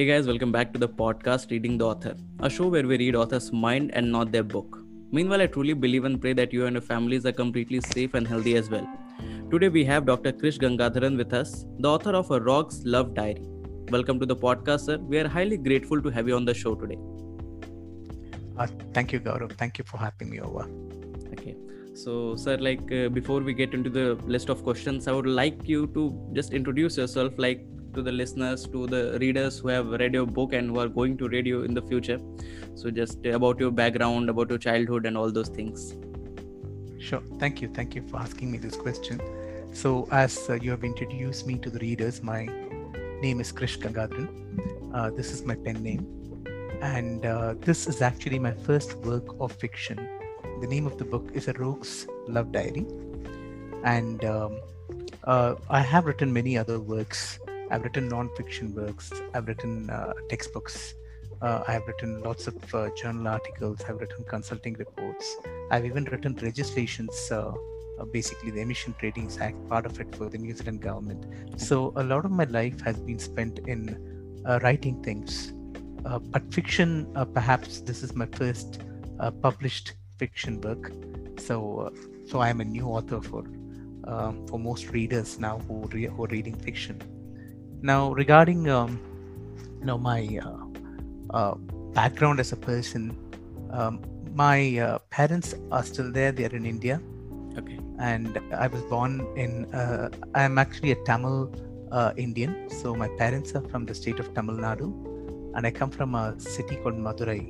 Hey guys, welcome back to the podcast Reading the Author, a show where we read author's mind and not their book. Meanwhile, I truly believe and pray that you and your families are completely safe and healthy as well. Today we have Dr. Krish Gangadharan with us, the author of A Rogue's Love Diary. Welcome to the podcast, sir. We are highly grateful to have you on the show today. Uh, thank you, Gaurav. Thank you for having me over. Okay. So, sir, like uh, before we get into the list of questions, I would like you to just introduce yourself, like to the listeners, to the readers who have read your book and who are going to read you in the future. So, just about your background, about your childhood, and all those things. Sure. Thank you. Thank you for asking me this question. So, as uh, you have introduced me to the readers, my name is Krish Gangadharan. Uh, this is my pen name. And uh, this is actually my first work of fiction. The name of the book is A Rogue's Love Diary. And um, uh, I have written many other works I've written non-fiction works. I've written uh, textbooks. Uh, I've written lots of uh, journal articles. I've written consulting reports. I've even written legislations, uh, uh, basically the Emission Trading Act, part of it for the New Zealand government. So a lot of my life has been spent in writing things. but fiction, perhaps this is my first published fiction book. So, so I am a new author for for most readers now who, re- who are reading fiction. Now, regarding um, you know my uh, uh, background as a person, um, my uh, parents are still there. They are in India. Okay. And I was born in. Uh, I am actually a Tamil uh, Indian. So my parents are from the state of Tamil Nadu, and I come from a city called Madurai,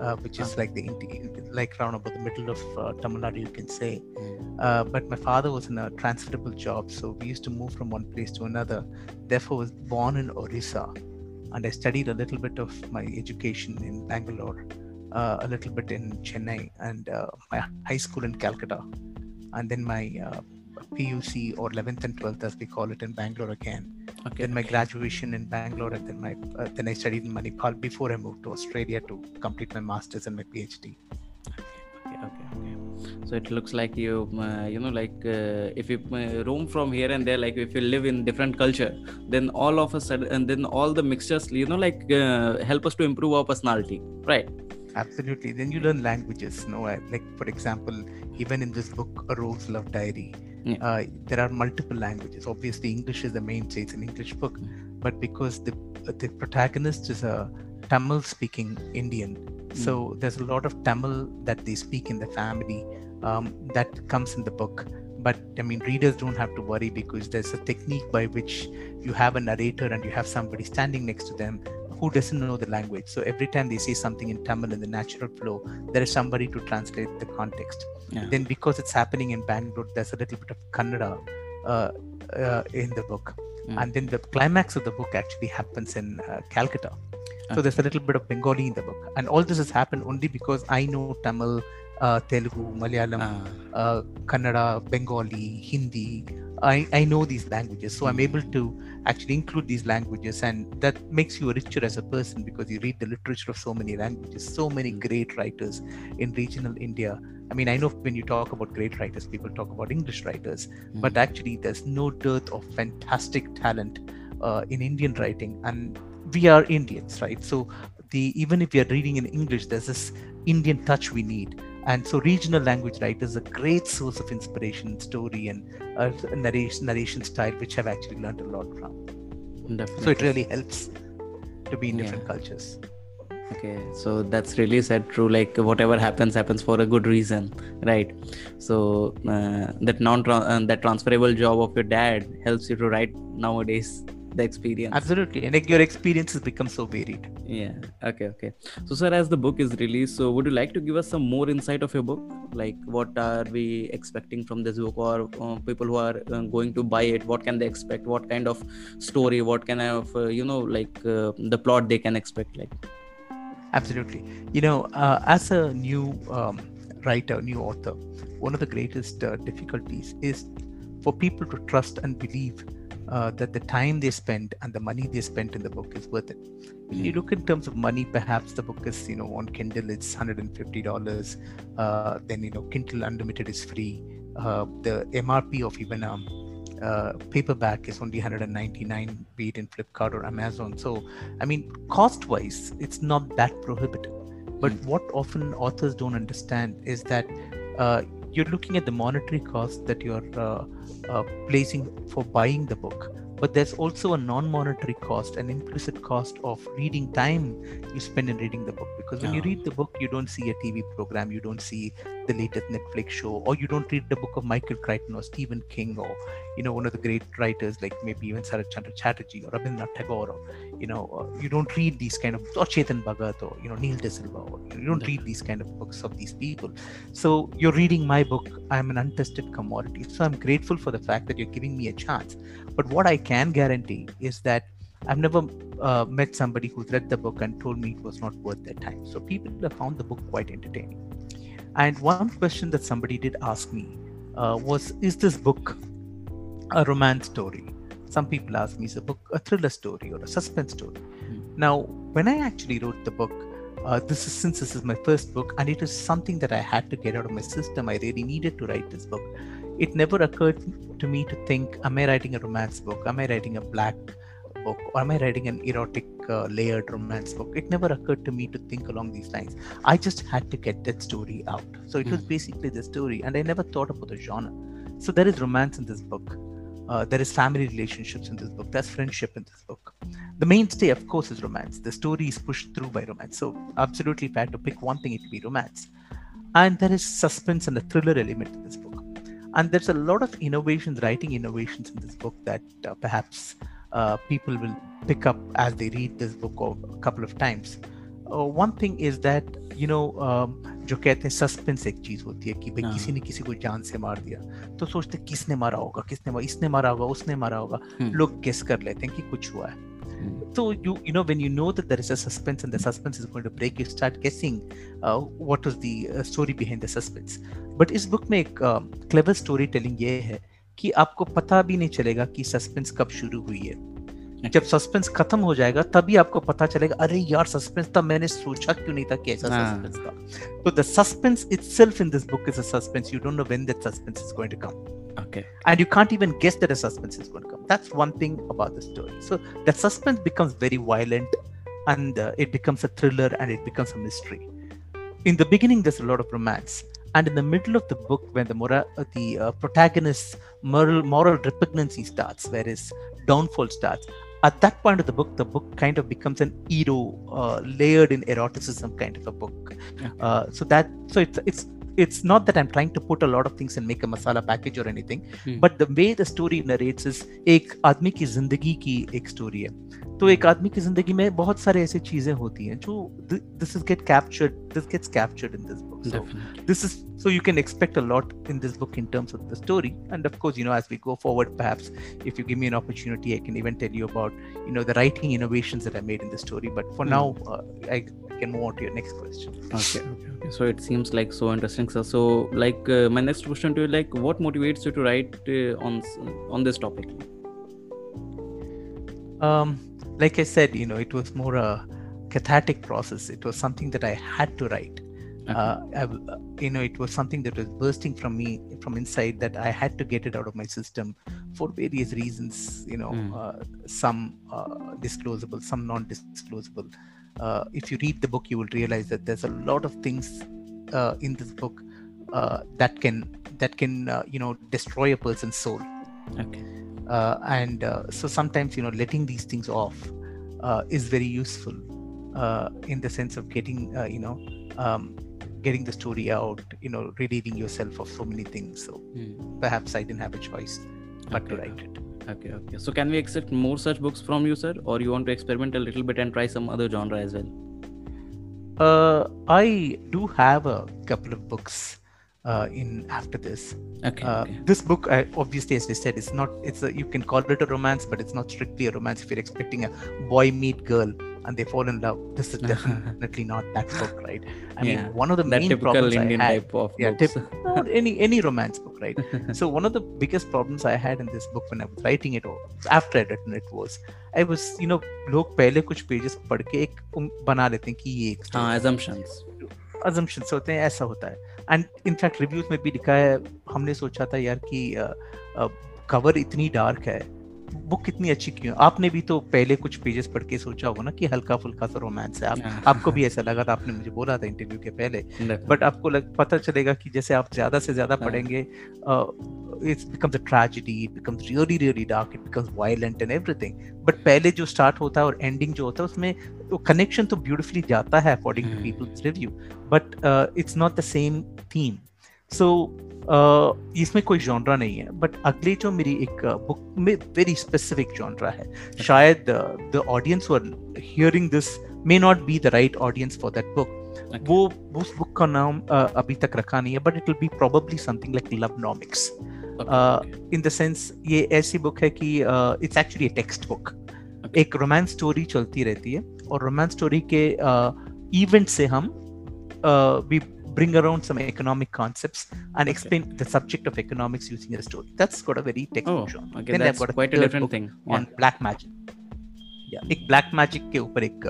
uh, which is like the like around about the middle of uh, Tamil Nadu, you can say. Mm. Uh, but my father was in a transferable job, so we used to move from one place to another. Therefore, was born in Orissa, and I studied a little bit of my education in Bangalore, uh, a little bit in Chennai, and uh, my high school in Calcutta, and then my uh, PUC or 11th and 12th, as we call it, in Bangalore again. Okay. Then my graduation in Bangalore, and then my uh, then I studied in Manipal before I moved to Australia to complete my masters and my PhD. So it looks like you, uh, you know, like uh, if you uh, roam from here and there, like if you live in different culture, then all of a sudden, and then all the mixtures, you know, like uh, help us to improve our personality, right? Absolutely. Then you learn languages. No, like for example, even in this book, A Rogue's Love Diary, yeah. uh, there are multiple languages. Obviously, English is the mainstay; it's an English book, mm. but because the the protagonist is a Tamil-speaking Indian, mm. so there's a lot of Tamil that they speak in the family um, that comes in the book. But I mean, readers don't have to worry because there's a technique by which you have a narrator and you have somebody standing next to them who doesn't know the language. So every time they say something in Tamil in the natural flow, there is somebody to translate the context. Yeah. Then because it's happening in Bangalore, there's a little bit of Kannada uh, uh, in the book. Mm. And then the climax of the book actually happens in uh, Calcutta. Okay. So there's a little bit of Bengali in the book. And all this has happened only because I know Tamil, Telugu, Malayalam, ah. uh, Kannada, Bengali, Hindi, I, I know these languages so i'm able to actually include these languages and that makes you richer as a person because you read the literature of so many languages so many great writers in regional india. I mean i know when you talk about great writers people talk about english writers mm-hmm. but actually there's no dearth of fantastic talent uh, in indian writing and we are indians right? So the even if we are reading in english there's this indian touch we need and so regional language writers are a great source of inspiration story and uh, narration, narration style which i've actually learned a lot from. Definitely. so it really helps to be in different cultures. Okay so that's really said true like whatever happens happens for a good reason right? So uh, that non uh, that transferable job of your dad helps you to write nowadays the experience. Absolutely. And like your experiences become so varied. Yeah. Okay okay. So sir as the book is released so would you like to give us some more insight of your book? Like what are we expecting from this book or uh, people who are uh, going to buy it what can they expect? What kind of story what kind of uh, you know like uh, the plot they can expect like? Absolutely. You know uh, as a new um, writer new author one of the greatest uh, difficulties is for people to trust and believe uh, that the time they spend and the money they spent in the book is worth it. When you hmm. look in terms of money, perhaps the book is, you know, on Kindle it's $150. Uh, then, you know, Kindle Unlimited is free. Uh, the MRP of even a uh, paperback is only 199 be it in flipkart or amazon so i mean cost wise it's not that prohibitive but mm. what often authors don't understand is that uh, you're looking at the monetary cost that you're uh, uh, placing for buying the book but there's also a non-monetary cost an implicit cost of reading time you spend in reading the book. Because when you read the book you don't see a tv program you don't see the latest netflix show or you don't read the book of michael crichton or stephen king or you know one of the great writers like maybe even Sarath Chandra Chatterjee or Rabindranath Tagore or you know uh, you don't read these kind of or Chetan Bhagat or you know Neil D'Silva or you don't read these kind of books of these people. So you're reading my book I'm an untested commodity. So I'm grateful for the fact that you're giving me a chance. But what I can guarantee is that I've never uh, met somebody who's read the book and told me it was not worth their time. So people have found the book quite entertaining. And one question that somebody did ask me uh, was is this book a romance story. Some people ask me, is a book a thriller story or a suspense story? Mm. Now, when I actually wrote the book, uh, this is since this is my first book and it is something that I had to get out of my system. I really needed to write this book. It never occurred to me to think, am I writing a romance book? Am I writing a black book? Or am I writing an erotic uh, layered romance book? It never occurred to me to think along these lines. I just had to get that story out. So it mm. was basically the story, and I never thought about the genre. So there is romance in this book uh, there is family relationships in this book. There's friendship in this book. The mainstay, of course, is romance. The story is pushed through by romance. So, absolutely, if I had to pick one thing, it would be romance. And there is suspense and a thriller element in this book. And there's a lot of innovations, writing innovations in this book that uh, perhaps uh, people will pick up as they read this book a couple of times. Uh, one thing is that, you know, um, जो कहते हैं suspense एक चीज़ होती है कि भाई किसी ने किसी को जान से मार दिया तो सोचते किसने मारा होगा किसने मारा इसने मारा होगा उसने मारा होगा लोग गेस कर लेते हैं कि कुछ हुआ है so you you know when you know that there is a suspense and the suspense is going to break you start guessing uh, what was the uh, story behind the suspense but इस book में एक clever story telling ये है कि आपको पता भी नहीं चलेगा कि सस्पेंस कब शुरू हुई है जब सस्पेंस खत्म हो जाएगा तभी आपको पता चलेगा अरे यार सस्पेंस था मैंने सोचा क्यों नहीं था कि ऐसा सस्पेंस था तो the suspense itself in this book is a suspense you don't know when that suspense is going to come okay and you can't even guess that a suspense is going to come that's one thing about the story so that suspense becomes very violent and uh, it becomes a thriller and it becomes a mystery in the beginning there's a lot of romance and in the middle of the book when the mora- uh, the uh, protagonist's moral moral repugnancy starts where his downfall starts at that point of the book, the book kind of becomes an ero uh, layered in eroticism kind of a book. Okay. Uh, so that so it's it's it's not that I'm trying to put a lot of things and make a masala package or anything, hmm. but the way the story narrates is एक आदमी की जिंदगी की एक story है तो एक आदमी की ज़िंदगी में बहुत सारे ऐसी चीज़ें होती हैं जो this is get captured this gets captured in this book this is so you can expect a lot in this book in terms of the story and of course you know as we go forward perhaps if you give me an opportunity I can even tell you about you know the writing innovations that I made in the story but for now I can move on to your next question okay so it seems like so interesting sir. So like uh, my next question to you like what motivates you to write uh, on on this topic? Um like I said, you know, it was more a cathartic process. It was something that I had to write. Uh, I, you know, it was something that was bursting from me from inside that I had to get it out of my system for various reasons. You know, mm. uh, some uh, disclosable, some non-disclosable. Uh, if you read the book, you will realize that there's a lot of things uh, in this book uh, that can that can you know destroy a person's soul. Okay uh, and uh, so sometimes you know letting these things off uh, is very useful uh, in the sense of getting uh, you know um, getting the story out you know relieving yourself of so many things. So hmm. perhaps i didn't have a choice but okay. to write it. Okay okay. So can we expect more such books from you sir? Or you want to experiment a little bit and try some other genre as well? Uh, i do have a couple of books uh, in after this. Okay, uh, okay. This book, uh, obviously, as I said, it's not. It's a, you can call it a romance, but it's not strictly a romance. If you're expecting a boy meet girl and they fall in love, this is definitely not that book, right? I yeah, mean, one of the main problems Indian I had, type of yeah, tip, any any romance book, right? so one of the biggest problems I had in this book when I was writing it, or after I'd written it, was I was, you know, लोग पहले कुछ pages पढ़ के एक बना लेते हैं कि ये एक assumptions assumptions होते हैं ऐसा होता है एंड इनफैक्ट रिव्यूज़ में भी लिखा है, हमने सोचा था यार कि कवर इतनी डार्क है। बुक कितनी अच्छी क्यों आपने भी तो पहले कुछ पेजेस पढ़ के सोचा होगा ना कि हल्का फुल्का सा रोमांस है। आप, हाँ। आपको भी ऐसा लगा था आपने मुझे बोला था इंटरव्यू के पहले। बट आपको लग, पता चलेगा कि जैसे आप ज़्यादा से ज़्यादा हाँ। पढ़ेंगे it's becomes a tragedy it becomes really really dark it becomes violent and everything but पहले जो स्टार्ट होता है और एंडिंग जो होता है उसमें कनेक्शन तो ब्यूटीफुली जाता है according to people's review but it's not the same theme so इसमें कोई जॉनरा नहीं है बट अगली जो मेरी एक बुक में वेरी स्पेसिफिक जॉनरा है शायद the audience were hearing this may not be the right audience for that book वो उस बुक का नाम uh, अभी तक रखा नहीं है but it will be probably something like Lovenomics in the sense ये ऐसी बुक है कि इट्स एक्चुअली टेक्स्ट बुक एक रोमांस स्टोरी चलती रहती है और रोमांस स्टोरी के इवेंट uh, से हम we uh, bring around some economic concepts and okay. explain the subject of economics using a story. That's got a very technical oh, genre. Okay, then that's got a quite a different thing yeah. on black magic. Yeah, एक black magic के ऊपर एक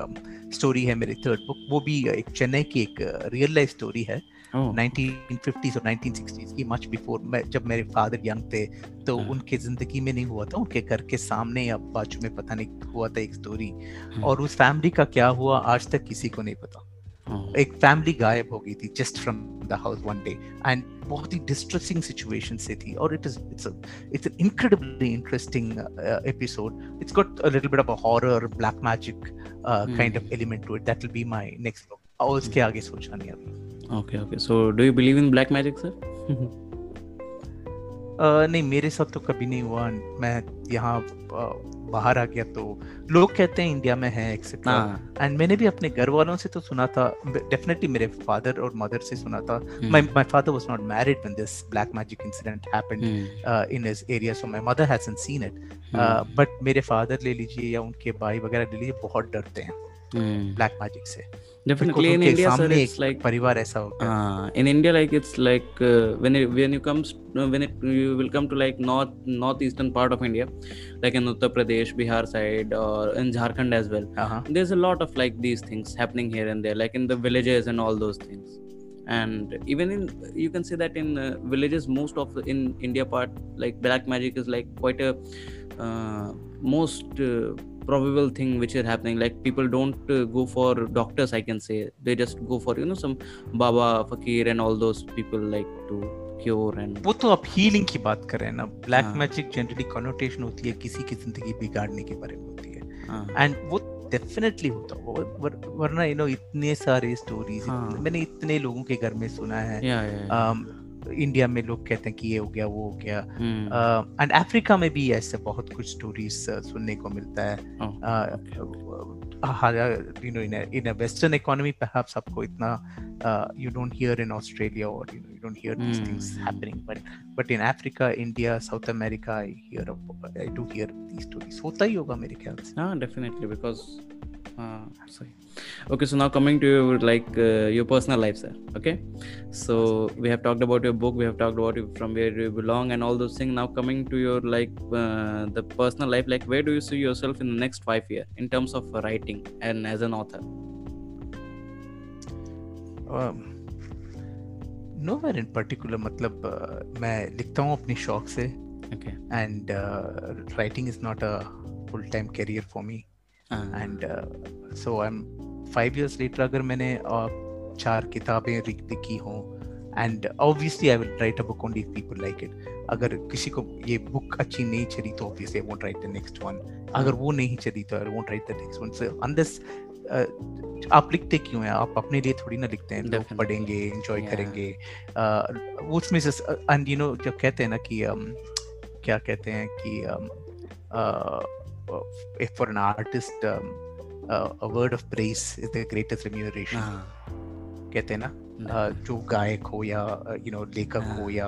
story um, है मेरी third book वो भी uh, एक चेन्नई की एक रियल लाइफ स्टोरी है नाइनटीन फिफ्टीज और नाइनटीन सिक्सटीज की मच बिफोर जब मेरे फादर यंग थे तो हाँ. उनके ज़िंदगी में नहीं हुआ था उनके घर के सामने या बाजू में पता नहीं हुआ था एक स्टोरी हाँ. और उस फैमिली का क्या हुआ आज तक किसी को नहीं पता एक फैमिली गायब हो गई थी just from the house one day and बहुत ही डिस्ट्रेसिंग सिचुएशन से थी और it is it's it's an incredibly interesting episode it's got a little bit of a horror black magic kind of element to it that will be my next book और उसके आगे सोचा नहीं अभी okay okay so do you believe in black magic sir नहीं मेरे साथ तो कभी नहीं हुआ। मैं यहाँ बाहर आ गया तो लोग कहते हैं इंडिया में है एक्सेट्रा एंड। मैंने भी अपने घर वालों से तो सुना था डेफिनेटली मेरे फादर और मदर से सुना था। My my father was not married when this black magic incident happened in his area so my mother hasn't seen it but मेरे फादर ले लीजिए या उनके भाई वगैरह ले लीजिए बहुत डरते हैं ब्लैक hmm. मैजिक से। definitely in india sir, it's like parivar aisa uh, in india like it's like uh, when it, when you comes uh, when it, you will come to like north northeastern part of india like in uttar pradesh bihar side or in jharkhand as well uh-huh. there's a lot of like these things happening here and there like in the villages and all those things and even in you can say that in uh, villages most of in india part like black magic is like quite a uh, most uh, probable thing which is happening like people don't uh, go for doctors i can say they just go for you know some baba fakir and all those people like to cure and वो तो आप healing की बात कर रहे हैं ना black magic generally connotation होती है किसी की ज़िंदगी बिगाड़ने के बारे में होती है एंड वो डेफिनेटली होता है वर, वरना यू नो इतने सारे स्टोरीज मैंने इतने लोगों के घर में सुना है इंडिया में लोग कहते हैं कि ये हो गया वो हो गया। एंड uh, अफ्रीका में भी ऐसे बहुत कुछ स्टोरीज सुनने को मिलता है। Uh, you know in a, in a western economy perhaps uh, you don't hear in australia or you know you don't hear these mm. things hmm. happening. But but in africa india south america i hear i do hear these stories. hota hi hoga mere khayal definitely because uh, sorry. Okay so now coming to your like uh, your personal life sir. Okay? So we have talked about your book we have talked about from where you belong and all those things. Now coming to your like uh, the personal life like where do you see yourself in the next five year in terms of uh, writing and as an author um, nowhere in particular मतलब uh, मैं लिखता हूँ अपने शौक से okay and uh, writing is not a full time career for me and so I am five years later अगर मैंने uh, चार किताबें लिखी हों and obviously I will write a book only if people like it अगर किसी को ये बुक अच्छी नहीं चली तो obviously I won't write the next one अगर वो नहीं चली तो I won't write the next one so unless आप लिखते क्यों हैं? आप अपने लिए थोड़ी ना लिखते हैं। लोग पढ़ेंगे एंजॉय करेंगे। Uh, उसमें से एंड यू नो जब कहते हैं ना कि um, क्या कहते हैं कि um, uh, if for an artist um, uh, a word of praise is the greatest remuneration. कहते हैं ना? जो गायक हो या यू नो लेखक हो या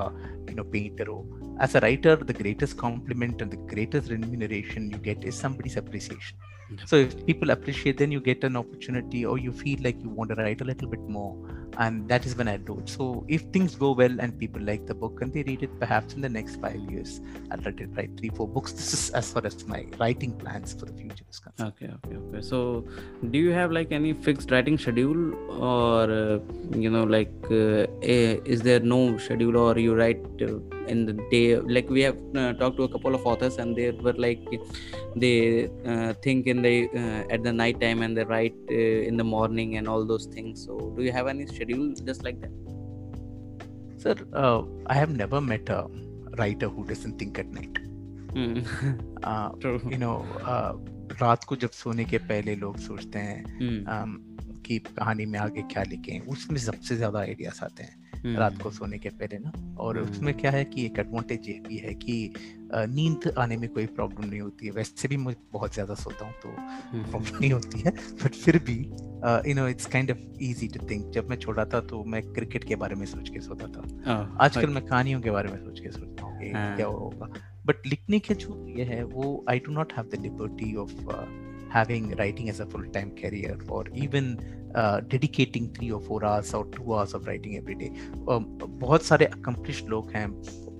यू नो पेंटर हो as a writer the greatest compliment and the greatest remuneration you get is somebody's appreciation so if people appreciate then you get an opportunity or you feel like you want to write a little bit more and that is when i it so if things go well and people like the book and they read it perhaps in the next five years i'll write, it, write three four books. This is as far as my writing plans for the future is concerned. Okay okay okay. So do you have like any fixed writing schedule or uh, you know like uh, is there no schedule or you write uh, in the day? Like we have uh, talked to a couple of authors and they were like they uh, think in the uh, at the night time and they write in the morning and all those things. So do you have any schedule just like that sir uh, i have never met a writer who doesn't think at night mm. True. you know रात को जब सोने के पहले लोग सोचते हैं hmm. कि कहानी में आगे क्या लिखें उसमें सबसे ज़्यादा आइडियाज़ आते हैं hmm. रात को सोने के पहले ना और hmm. उसमें क्या है कि एक एडवांटेज ये भी है कि नींद आने में कोई प्रॉब्लम नहीं होती है। वैसे भी मैं बहुत ज़्यादा सोता हूँ तो प्रॉब्लम नहीं होती है बट फिर भी you know it's kind of easy to think जब मैं छोटा था तो मैं क्रिकेट के बारे में सोच के सोता था। oh, आजकल मैं कहानियों के बारे में सोच के सोचता हूँ हाँ। क्या होगा। बट लिखने के जो ये है वो I do not have the liberty of having writing as a full-time career or even uh, dedicating three or four hours or two hours of writing every day um, बहुत सारे accomplished लोग हैं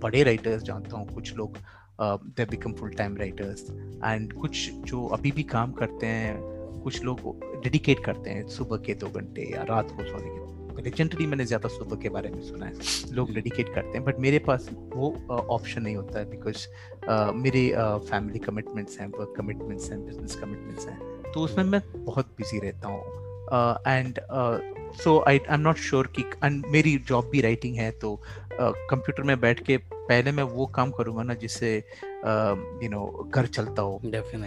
बड़े राइटर्स जानता हूँ कुछ लोग they become full time writers and कुछ जो अभी भी काम करते हैं कुछ लोग डेडिकेट करते हैं सुबह के दो घंटे या रात को सोने के जनरली मैंने ज़्यादा सुबह के बारे में सुना है। लोग डेडिकेट। करते हैं बट मेरे पास वो ऑप्शन नहीं होता है बिकॉज़ मेरे फैमिली कमिटमेंट्स हैं वर्क कमिटमेंट्स हैं बिज़नेस कमिटमेंट्स हैं। तो उसमें मैं बहुत बिज़ी रहता हूँ। And so I I am not sure कि मेरी जॉब भी राइटिंग है तो कंप्यूटर uh, में बैठ के पहले मैं वो काम करूँगा ना जिससे यू नो घर चलता हो।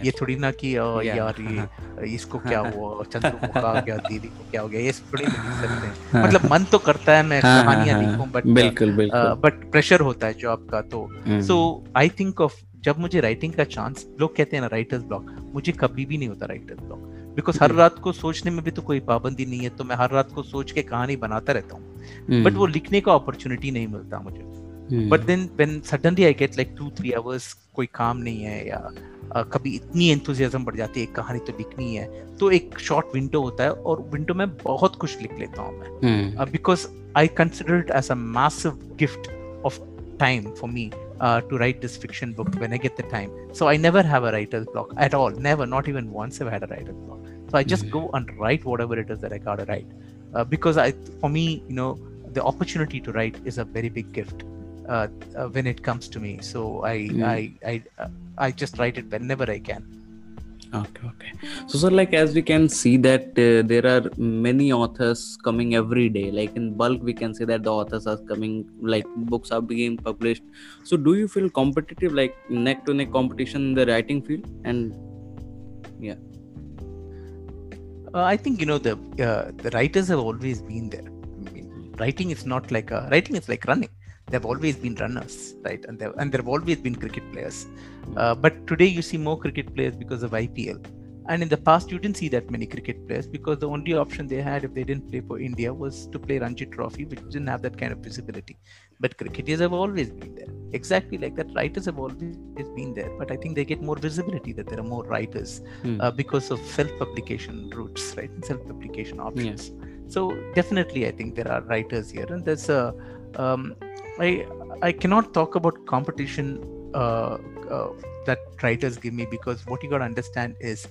ये थोड़ी ना कि uh, यार ये इसको क्या हुआ चंद्र को क्या गया दीदी को क्या हो गया ये थोड़ी नहीं सकते हैं। मतलब मन तो करता है मैं हाँ, कहानियाँ हाँ, लिखूं बट बिल्कुल बिल्कुल। बट प्रेशर होता है जॉब का तो। सो आई थिंक ऑफ़ जब मुझे राइटिंग का चांस लोग कहते हैं ना राइटर्स ब्लॉक मुझे कभी भी नहीं होता राइटर्स ब्लॉक बिकॉज़ हर रात को सोचने में भी तो कोई पाबंदी नहीं है तो मैं हर रात को सोच के कहानी बनाता रहता हूँ। बट वो लिखने का अपॉर्चुनिटी नहीं मिलता मुझे। But then when suddenly I get like two three hours कोई काम नहीं है या uh, कभी इतनी एंथुजियाज्म बढ़ जाती है एक कहानी तो लिखनी है तो एक शॉर्ट विंडो होता है और विंडो में बहुत कुछ लिख लेता हूँ मैं। Because I consider it as a massive gift of time for me uh, to write this fiction book when I get the time. So I never have a writer's block at all. Never, not even once have I had a writer's block. So I just mm-hmm. go and write whatever it is that I gotta write. Uh, because I, for me, you know, the opportunity to write is a very big gift uh, uh when it comes to me. So I, mm. I, I, uh, I just write it whenever I can okay okay so so like as we can see that uh, there are many authors coming every day like in bulk we can say that the authors are coming like books are being published so do you feel competitive like neck to neck competition in the writing field and uh, i think you know the uh, the writers have always been there I mean, writing is not like a, writing is like running they've always been runners, right? And there and there have always been cricket players. Uh, but today you see more cricket players because of IPL. And in the past, you didn't see that many cricket players because the only option they had if they didn't play for India was to play Ranji Trophy, which didn't have that kind of visibility. But cricketers have always been there. Exactly like that, writers have always been there. But I think they get more visibility that there are more writers hmm. uh, because of self publication routes, right? Self publication options. Yeah. So definitely, I think there are writers here. And there's a um, I I cannot talk about competition uh, uh, that writers give me because what you got to understand is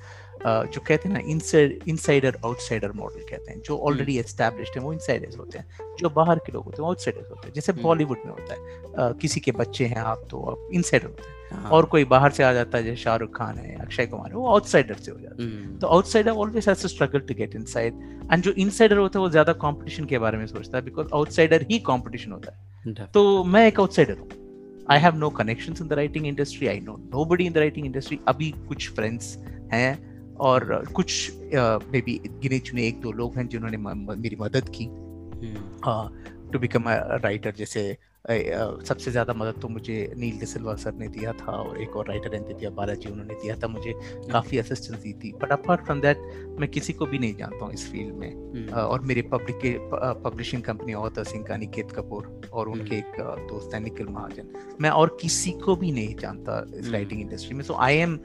uh, जो कहते हैं ना inside insider outsider model कहते हैं जो already established है वो Insiders होते हैं जो बाहर के लोग होते हैं आउटसाइडर्स होते हैं जैसे बॉलीवुड में होता है uh, किसी के बच्चे हैं आप तो आप इनसाइडर होते हैं हाँ. और कोई बाहर से आ जाता है जैसे शाहरुख खान है अक्षय कुमार है वो आउटसाइडर से हो जाता है। तो outsider always has to struggle to get inside and जो इनसाइडर होता है वो ज़्यादा कंपटीशन के बारे में सोचता है बिकॉज़ आउटसाइडर ही कंपटीशन होता है। तो मैं एक आउटसाइडर हूँ। I have no connection in the writing industry I know nobody in the writing industry अभी कुछ फ्रेंड्स हैं और कुछ मे बी गिने चुने एक दो लोग हैं जिन्होंने मेरी मदद की। टू बिकम अ राइटर जैसे सबसे ज़्यादा मदद तो मुझे नील डिसिल्वा सर ने दिया था और एक और राइटर एंतिया बालाजी उन्होंने दिया था मुझे काफ़ी असिस्टेंस दी थी। बट अपार्ट फ्रॉम दैट मैं किसी को भी नहीं जानता हूँ इस फ़ील्ड में। हम्म। और मेरे public publishing company author Singh का निकेत कपूर और उनके हम्म। एक दोस्त है निखिल महाजन। मैं और किसी को भी नहीं जानता इस राइटिंग हम्म। इंडस्ट्री में। So I am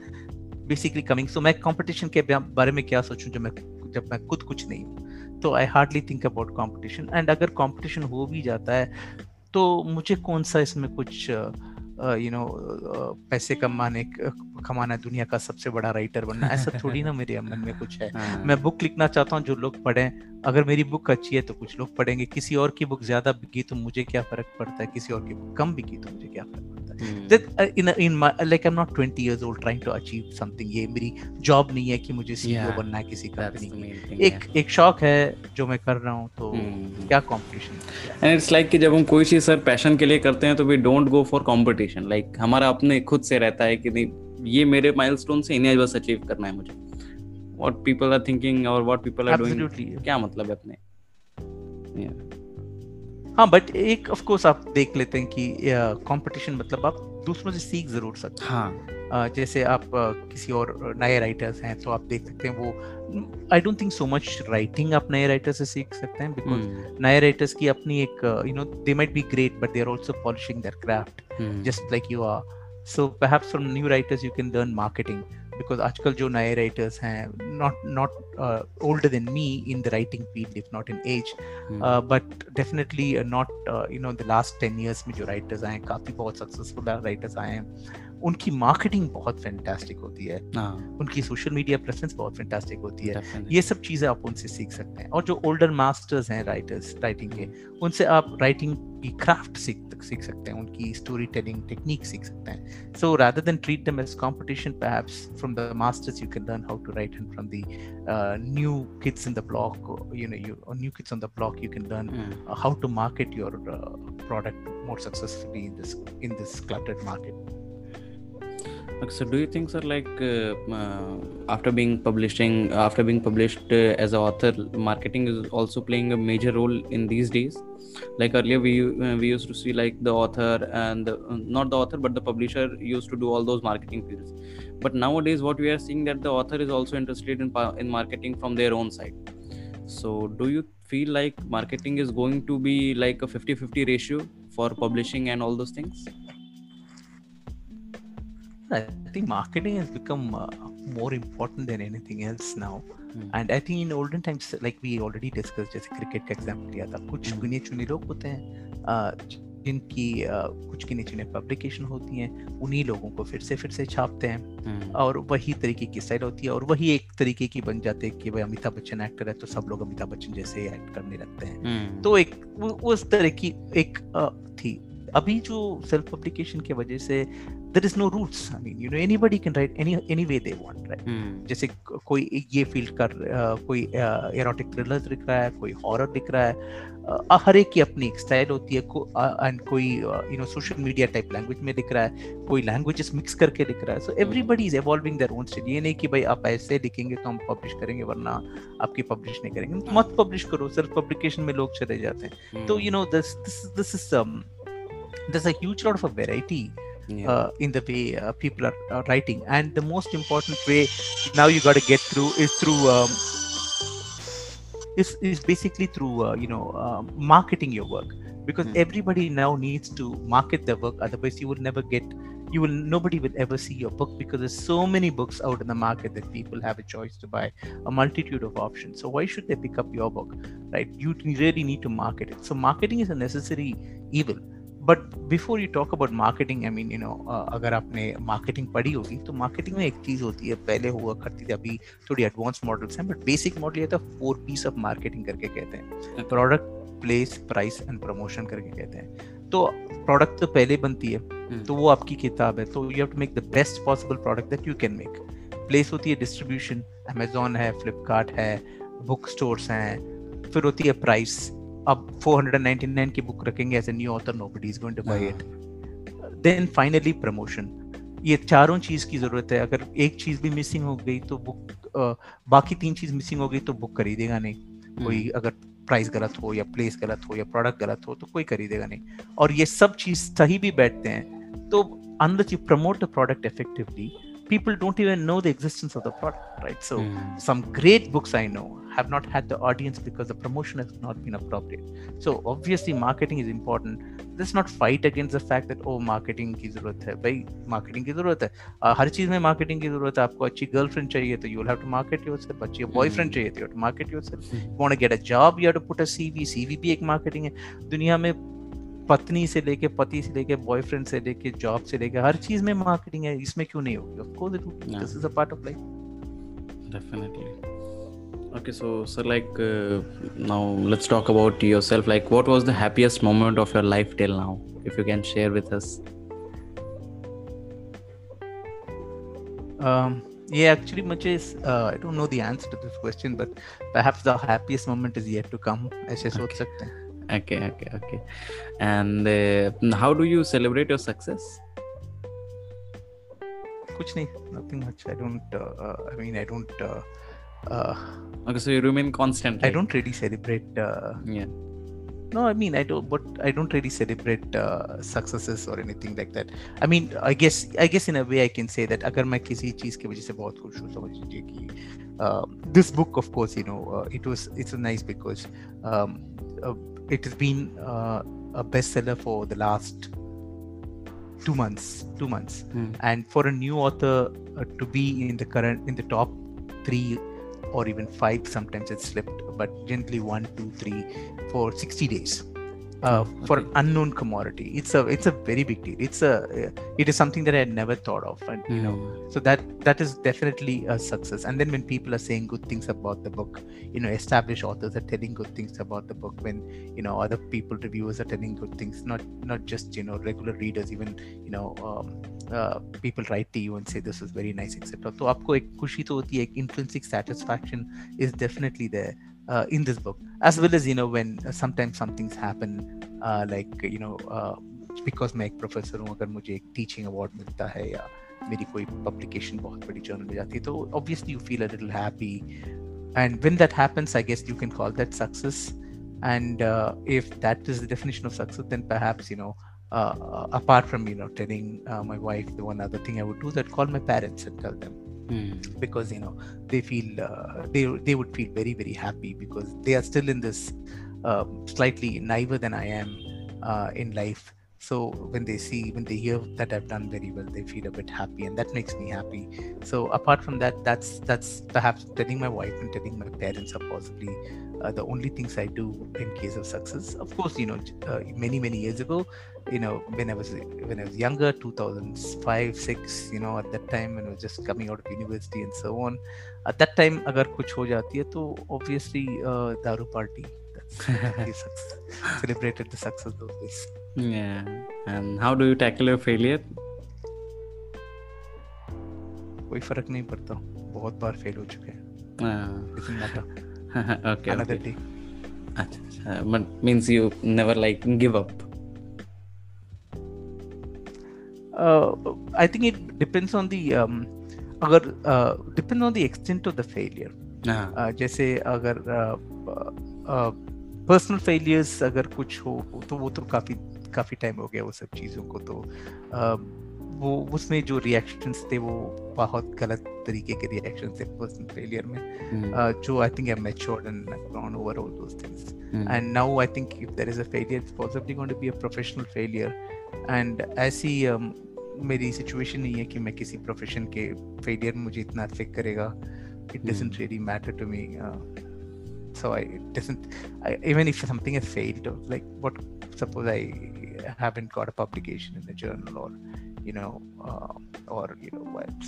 basically coming so मैं कंपटीशन के बारे में क्या सोचूं जब मैं जब मैं खुद कुछ नहीं हूँ? तो I hardly think about competition and अगर कॉम्पिटिशन हो भी जाता है तो मुझे कौन सा इसमें कुछ यू नो पैसे कमाने कमाना है दुनिया का सबसे बड़ा राइटर बनना ऐसा थोड़ी ना मेरे मन में कुछ है। हाँ। मैं बुक लिखना चाहता हूँ जो लोग पढ़े। अगर मेरी बुक अच्छी है तो कुछ लोग पढ़ेंगे। किसी और की बुक ज़्यादा बिकी तो मुझे क्या फ़र्क पड़ता है? किसी और की बुक कम बिकी तो मुझे क्या फ़र्क पड़ता है? In in like I am not 20 years old trying to achieve something ये मेरी जॉब नहीं है कि मुझे सीईओ बनना है किसी कंपनी एक एक शौक है जो मैं कर रहा हूँ तो hmm. क्या कंपटीशन एंड इट्स लाइक कि जब हम कोई चीज़ सर पैशन के लिए करते हैं तो we don't go for competition like हमारा अपने खुद से रहता है कि नहीं ये मेरे माइलस्टोन से इन्हें बस अचीव करना है मुझे। व्हाट पीपल आर थिंकिंग और व्हाट पीपल आर डूइंग क्या मतलब है अपने? हाँ बट एक ऑफ़ कोर्स आप देख लेते हैं कि कंपटीशन uh, मतलब आप दूसरों से सीख ज़रूर सकते हैं। हाँ। जैसे आप uh, किसी और नए राइटर्स हैं तो आप देख सकते हैं वो I don't think so much writing आप नए राइटर से सीख सकते हैं बिकॉज़ hmm. नए राइटर्स की अपनी एक you know they might be great but they are also polishing their craft just like you are so perhaps from new writers you can learn marketing because आजकल जो नए राइटर्स हैं not not older than me in the writing field if not in age but definitely not you know the last ten years में जो writers आए हैं काफ़ी बहुत सक्सेसफुल राइटर्स आए हैं उनकी मार्केटिंग बहुत फैंटास्टिक होती है। हाँ। उनकी सोशल मीडिया प्रेजेंस बहुत फैंटास्टिक होती है। Definitely. ये सब चीज़ें आप उनसे सीख सकते हैं। और जो ओल्डर मास्टर्स हैं राइटर्स राइटिंग के उनसे आप राइटिंग की क्राफ्ट सीख सीख सकते हैं उनकी स्टोरी टेलिंग टेक्निक सीख सकते हैं। So rather than treat them as competition perhaps from the masters you can learn how to write and from the new kids in the block you know you new kids on the block you can learn how to market your product more successfully in this in this cluttered market so do you think sir like uh, uh, after being publishing after being published uh, as an author marketing is also playing a major role in these days? Like earlier we uh, we used to see like the author and the, not the author but the publisher used to do all those marketing fields. But nowadays what we are seeing that the author is also interested in in marketing from their own side. So do you feel like marketing is going to be like a 50 50 ratio for publishing and all those things I think marketing has become uh, more important than anything else now. Hmm. And I think in olden times, like we already discussed, जैसे cricket का example लिया था कुछ hmm. गिने चुने लोग होते हैं जिनकी कुछ गिने चुने पब्लिकेशन होती हैं उन्हीं लोगों को फिर से फिर से छापते हैं hmm. और वही तरीके की स्टाइल होती है और वही एक तरीके की बन जाते हैं कि भाई अमिताभ बच्चन एक्टर है तो सब लोग अमिताभ बच्चन जैसे एक्ट करने लगते हैं तो एक उस तरह की एक थी अभी जो सेल्फ पब्लिकेशन की वजह से there is no roots i mean you know anybody can write any any way they want right? Hmm. जैसे कोई ये फ़ील्ड कर कोई एरोटिक थ्रिलर लिख रहा है कोई हॉरर लिख रहा है हर एक की अपनी एक स्टाइल होती है एंड कोई you know social media type language में लिख रहा है कोई लैंग्वेजेस मिक्स करके लिख रहा है। So everybody is evolving their own style ये नहीं कि भाई आप ऐसे लिखेंगे तो हम पब्लिश करेंगे वरना आपकी पब्लिश नहीं करेंगे। Hmm. मत पब्लिश करो सिर्फ़ पब्लिकेशन में लोग चले जाते हैं. तो you know this this this is there's a huge lot of a variety yeah. uh, in the way uh, people are uh, writing. And the most important way now you got to get through is through um, is, is basically through uh, you know um, marketing your work. Because mm. everybody now needs to market their work otherwise you will never get you will nobody will ever see your book because there's so many books out in the market that people have a choice to buy a multitude of options. So why should they pick up your book right? You really need to market it. So marketing is a necessary evil but before you talk about marketing I mean you know अगर आपने marketing पढ़ी होगी तो marketing में एक चीज़ होती है पहले हुआ करती थी अभी थोड़ी एडवांस मॉडल्स हैं बट बेसिक मॉडल ये था फोर पीस ऑफ़ मार्केटिंग करके कहते हैं। Product place price and promotion करके कहते हैं। तो प्रोडक्ट तो पहले बनती है hmm. तो वो आपकी किताब है तो you have to make the best possible product that you can make place होती है डिस्ट्रीब्यूशन अमेजोन है फ्लिपकार्ट है बुक स्टोर्स हैं फिर होती है प्राइस अब 499 की बुक रखेंगे as a new author nobody is going to buy it then finally promotion ये चारों चीज़ की ज़रूरत है। अगर एक चीज़ भी मिसिंग हो गई तो बुक बाकी तीन चीज़ मिसिंग हो गई तो बुक खरीदेगा नहीं। hmm. कोई अगर प्राइस गलत हो या प्लेस गलत हो या प्रोडक्ट गलत हो तो कोई खरीदेगा नहीं। और ये सब चीज़ सही भी बैठते हैं। तो unless you promote the product effectively people don't even know the existence of the product right? So mm. some great books i know have not had the audience because the promotion has not been appropriate so obviously marketing is important let's not fight against the fact that oh marketing की ज़रूरत है भाई marketing की ज़रूरत है uh, हर चीज़ में marketing की ज़रूरत है आपको अच्छी गर्लफ्रेंड चाहिए तो you will have to market yourself अच्छी बॉयफ्रेंड चाहिए तो you have to market yourself you want to get a job you have to put a CV CV भी एक marketing है दुनिया में पत्नी से लेके पति से लेके बॉयफ्रेंड से लेके जॉब से लेके हर चीज़ में मार्केटिंग है इसमें क्यों नहीं होगी of course this is a part of life definitely okay so so like uh, now let's talk about yourself like what was the happiest moment of your life till now if you can share with us um yeah actually मुझे uh, I don't know the answer to this question but perhaps the happiest moment is yet to come ऐसे सोच सकते हैं okay okay okay and uh, how do you celebrate your success kuch nahi nothing much i don't uh, uh, i mean i don't uh, uh, okay so you remain constant i don't really celebrate uh, yeah. no i mean i don't but i don't really celebrate uh, successes or anything like that. I mean i guess i guess in a way i can say that kisi cheez ki wajah se bahut khush hu samajh lijiye ki this book of course you know uh, it was it's nice because um, uh, it has been uh, a bestseller for the last two months two months. Mm. and for a new author uh, to be in the current in the top three or even five sometimes it's slipped but generally one two three for 60 days uh, okay. for an unknown commodity it's a it's a very big deal it's a it is something that i had never thought of and you know hmm. so that that is definitely a success and then when people are saying good things about the book you know established authors are telling good things about the book when you know other people reviewers are telling good things not not just you know regular readers even you know um, uh, people write to you and say this is very nice etc so आपको एक खुशी तो होती है एक intrinsic satisfaction is definitely there uh, in this book as well as you know when uh, sometimes something's happen uh, like you know uh, because मैं एक professor हूँ अगर मुझे एक टीचिंग अवार्ड मिलता है या मेरी कोई पब्लिकेशन बहुत बड़ी जर्नल में जाती है तो obviously you feel a little happy and when that happens i guess you can call that success and uh, if that is the definition of success then perhaps you know uh, apart from you know telling uh, my wife the one other thing i would do that call my parents and tell them mm. because you know they feel uh, they they would feel very very happy because they are still in this uh, slightly naiver than I am uh, in life. So when they see when they hear that I've done very well, they feel a bit happy, and that makes me happy. So apart from that, that's that's perhaps telling my wife and telling my parents are possibly uh, the only things I do in case of success. Of course, you know, uh, many many years ago, you know when i was when i was younger 2005 6 you know at that time when i was just coming out of university and so on at that time agar kuch ho jati hai to obviously uh, daru party that's celebrated the success those days yeah and how do you tackle your failure कोई फर्क नहीं पड़ता बहुत बार fail हो चुके हैं okay another okay. day अच्छा but means you never like give up uh, I think it depends on the um, अगर depend on the extent of the failure जैसे अगर पर्सनल uh, फेलियर्स uh, अगर कुछ हो तो वो तो काफ़ी काफ़ी टाइम हो गया वो सब चीज़ों को तो uh, वो उसमें जो रिएक्शंस थे वो बहुत गलत तरीके के रिएक्शन थे पर्सनल फेलियर में। uh, जो I think I matured and gone over all those things and now I think if there is a failure it's possibly going to be a professional failure and ऐसी um, मेरी situation नहीं है कि मैं किसी profession के failure मुझे इतना अफेक्ट करेगा। Really matter to me uh, so i it doesn't I, even if something has failed like what suppose i haven't got a publication in the journal or you know uh, or you know what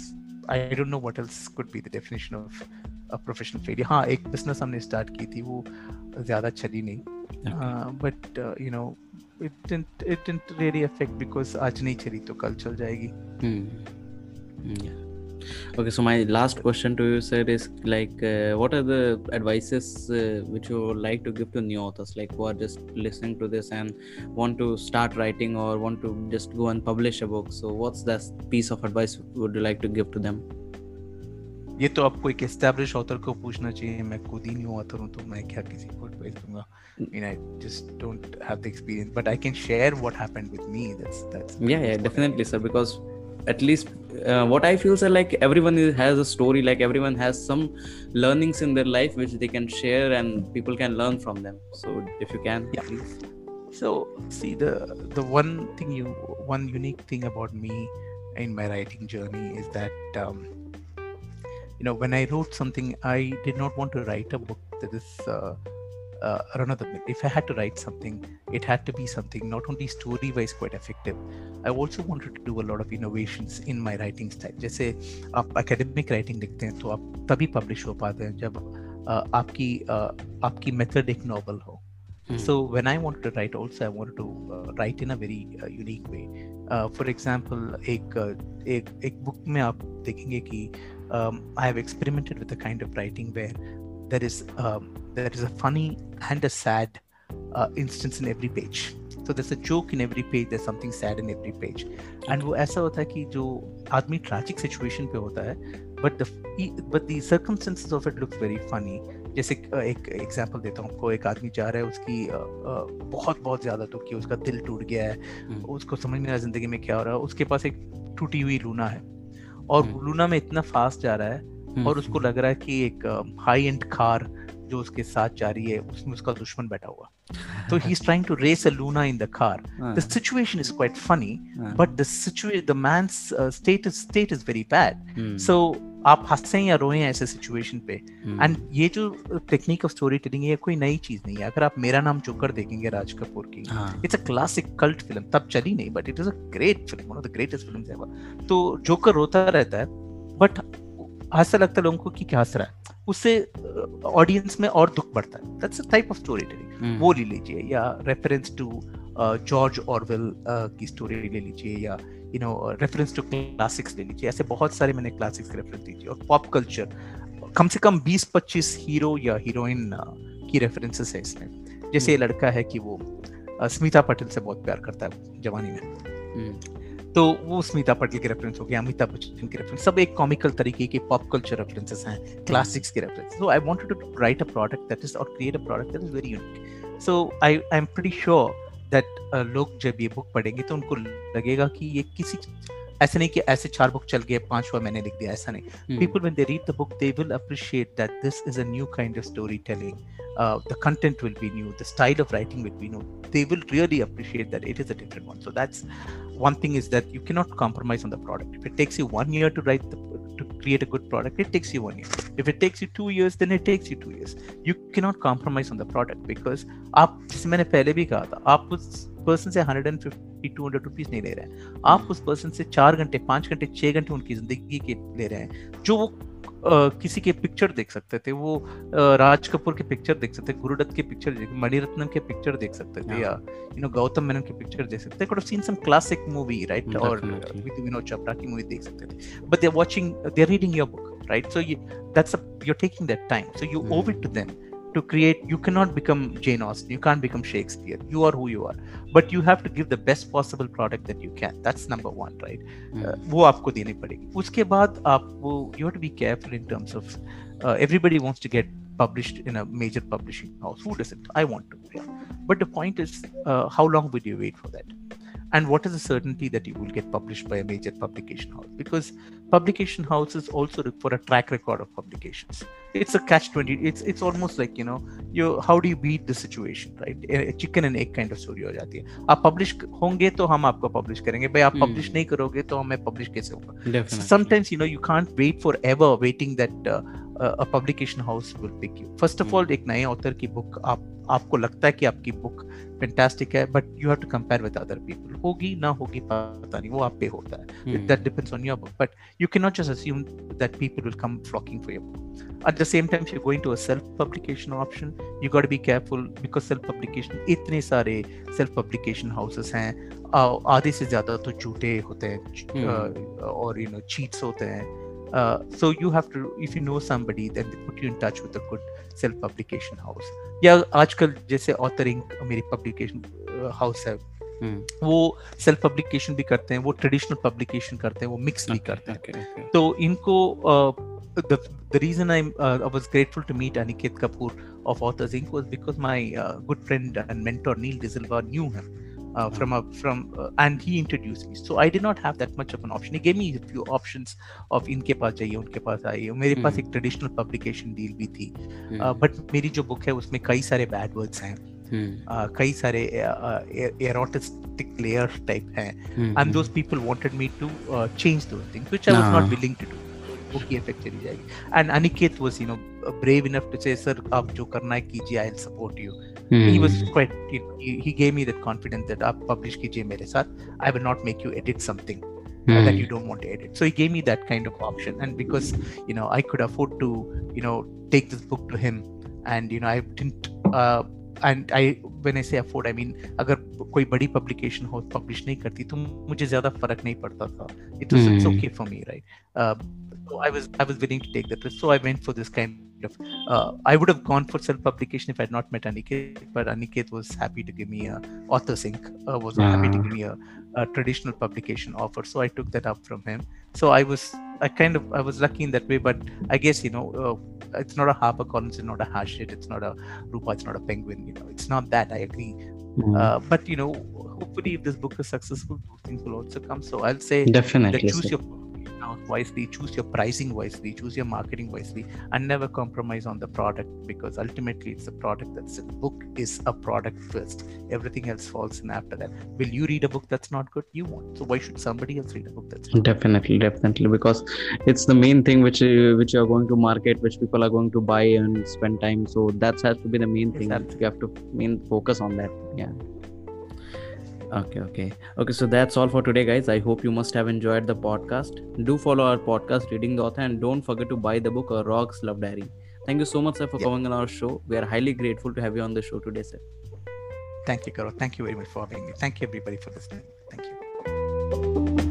i don't know what else could be the definition of a professional failure हाँ एक business हमने start की थी वो ज़्यादा चली नहीं but uh, you know it didn't it didn't really affect because आज नहीं चली तो कल चल जाएगी hmm. yeah. okay so my last question to you sir is like uh, what are the advices uh, which you would like to give to new authors like who are just listening to this and want to start writing or want to just go and publish a book so what's that piece of advice would you like to give to them ये तो आपको एक establish author को पूछना चाहिए मैं खुद ही new author हूँ तो मैं क्या किसी को एडवाइस दूंगा I mean, I just don't have the experience, but I can share what happened with me. That's that's yeah, yeah, definitely, sir. at least uh, what I feel, sir, like everyone is, has a story. Like everyone has some learnings in their life which they can share, and people can learn from them. So if you can, yeah. please. So see the the one thing you one unique thing about me in my writing journey is that um, you know when i wrote something i did not want to write a book that is uh, uh, run of the mill. If I had to write something, it had to be something not only story wise quite effective. I also wanted to do a lot of innovations in my writing style. जैसे आप academic writing लिखते हैं तो आप तभी publish हो पाते हैं जब uh, आपकी uh, आपकी method एक novel हो. Hmm. So when I wanted to write, also I wanted to uh, write in a very uh, unique way. Uh, for example, एक एक एक book में आप देखेंगे कि um, I have experimented with a kind of writing where there is um, there is a funny and a sad uh, instance in every page. So there's a joke in every page. There's something sad in every page. And वो ऐसा होता है कि जो आदमी tragic situation पे होता है, but the but the circumstances of it look very funny. जैसे एक एग्जांपल देता हूँ आपको एक आदमी जा रहा है उसकी बहुत बहुत ज़्यादा दुखी उसका दिल टूट गया है उसको समझ नहीं आ रहा ज़िंदगी में क्या हो रहा है उसके पास एक टूटी हुई लूना है और लूना में इतना फास्ट जा रहा है और उसको लग रहा है कि एक हाई एंड कार जो उसके साथ जा रही है उसमें उसका दुश्मन बैठा हुआ। तो he is trying to race a Luna in the car the situation is quite funny but the situation the man's state state is very bad so आप हंसे या रोए ऐसे सिचुएशन पे एंड hmm. ये जो टेक्निक ऑफ़ स्टोरी टेलिंग है कोई नई चीज़ नहीं है। अगर आप मेरा नाम जोकर देखेंगे राज कपूर की it's a classic cult film तब चली नहीं but it is a great film one of the greatest films ever तो जोकर रोता रहता है बट ऐसा लगता है लोगों को कि क्या हंस रहा है। उससे ऑडियंस में और दुख बढ़ता है। That's a type of story telling वो ले लीजिए या रेफरेंस टू जॉर्ज ऑरवेल की स्टोरी ले लीजिए या you know reference to classics ले लीजिए। ऐसे बहुत सारे मैंने क्लासिक्स के रेफरेंस दीजिए। और पॉप कल्चर कम से कम 20-25 हीरो या हीरोइन की रेफरेंसेस है इसमें। जैसे ये हम्म। लड़का है कि वो स्मिता पटेल से बहुत प्यार करता है जवानी में। हम्म। तो वो स्मिता पटेल के रेफरेंस हो गया अमिताभ बच्चन के रेफरेंस सब एक कॉमिकल तरीके के पॉप कल्चर रेफरेंसेस हैं क्लासिक्स के reference so I wanted to write a product that is और create a product that is very unique so I I am pretty sure that लोग जब ये बुक पढ़ेंगे तो उनको लगेगा कि ये किसी ऐसे नहीं कि ऐसे चार बुक चल गए पांचवा मैंने लिख दिया ऐसा नहीं. People when they read the book they will appreciate that this is a new kind of story telling the content will be new the style of writing will be new they will really appreciate that it is a different one. So that's one thing is that you cannot compromise on the product if it takes you one year to write the to create a good product it takes you one year if it takes you two years then it takes you two years you cannot compromise on the product because आप जैसे मैंने पहले भी कहा था आप उस person से 150 200 रुपीस नहीं ले रहे हैं आप उस पर्सन से चार घंटे पांच घंटे छह घंटे उनकी जिंदगी के ले रहे हैं जो वो किसी के पिक्चर देख सकते थे वो राज कपूर के पिक्चर देख सकते थे गुरुदत्त के पिक्चर देख मणिरत्नम के पिक्चर देख सकते थे या यू नो गौतम मेनन के पिक्चर देख सकते थे could seen some classic movie right और विनोद चोपड़ा की मूवी देख सकते थे। But they are watching they are reading your book right so that's you are taking that time so you owe it to them to create you cannot become jane austen you can't become shakespeare you are who you are but you have to give the best possible product that you can that's number one right mm. uh, वो आपको देनी पड़ेगी उसके बाद आप वो you have to be careful in terms of uh, everybody wants to get published in a major publishing house who doesn't i want to yeah. but the point is uh, how long would you wait for that and what is the certainty that you will get published by a major publication house because publication houses also look for a track record of publications it's a catch 20 it's it's almost like you know you how do you beat the situation right a chicken and egg kind of story हो जाती है आप publish होंगे तो हम आपको publish करेंगे भाई आप पब्लिश hmm. नहीं करोगे तो हमें पब्लिश कैसे होगा sometimes you know you can't wait forever waiting that uh, a publication house will pick you first of all एक नए author की book आप आपको लगता है कि आपकी बुक फैंटास्टिक है but you have to compare with other people होगी ना होगी पता नहीं वो आप पे होता है that depends on your book but you can not just assume that people will come flocking for your book at the same time if you're going to a self publication option you got to be careful because self publication इतने सारे self publication houses हैं आधे से ज़्यादा तो झूठे होते हैं और यू नो चीट्स होते हैं Uh, so you have to if you know somebody then they put you in touch with a good self publication house या आजकल जैसे ऑथरिंग मेरी पब्लिकेशन हाउस है Hmm. वो सेल्फ पब्लिकेशन भी करते हैं वो ट्रेडिशनल पब्लिकेशन करते हैं वो मिक्स भी करते हैं okay, okay. तो इनको uh, the the reason I'm uh, I was grateful to meet Aniket Kapoor of Authors Inc was because my uh, good friend and mentor uh, from a from uh, and he introduced me so i did not have that much of an option he gave me a few options of inke paas jaiye unke paas aaiye mere hmm. paas ek traditional publication deal bhi thi hmm. uh, but meri jo book hai usme kai sare bad words hain कई सारे एरोटिस्टिक layers type हैं and those people wanted me to change those things which I was not willing to do वो की effect चली जाएगी and Aniket was you know brave enough to say sir आप जो करना है कीजिए I will support you he was quite you know, he, he gave me that confidence that आप publish कीजिए मेरे साथ I will not make you edit something uh, that you don't want to edit so he gave me that kind of option and because you know I could afford to you know take this book to him and you know I didn't uh, and I when I say afford I mean अगर कोई बड़ी publication हो publish नहीं करती तो मुझे ज़्यादा फ़र्क नहीं पड़ता था it was it's okay for me So I was I was willing to take that risk. So I went for this kind of. Uh, I would have gone for self-publication if I had not met Aniket, but Aniket was happy to give me a AuthorSync uh, was ah. happy to give me a, a, traditional publication offer. So I took that up from him. So I was I kind of I was lucky in that way, but I guess you know. Uh, it's not a Harper Collins, it's not a Hachette, it's not a Rupa, it's not a Penguin. You know, it's not that. I agree, Mm. Uh, but you know hopefully if this book is successful things will also come so i'll say definitely choose your wisely, choose your pricing wisely, choose your marketing wisely, and never compromise on the product because ultimately it's the product that's the book is a product first. Everything else falls in after that. Will you read a book that's not good? You won't. So why should somebody else read a book that's definitely, good? definitely because it's the main thing which you, which you are going to market, which people are going to buy and spend time. So that has to be the main thing. Exactly. You have to main focus on that. Yeah okay okay. Okay so that's all for today guys. I hope you must have enjoyed the podcast. Do follow our podcast reading the author and don't forget to buy the book A Rogue's Love Diary. Thank you so much sir for yeah. coming on our show. We are highly grateful to have you on the show today sir. Thank you Karo. thank you very much for having me. Thank you everybody for listening. Thank you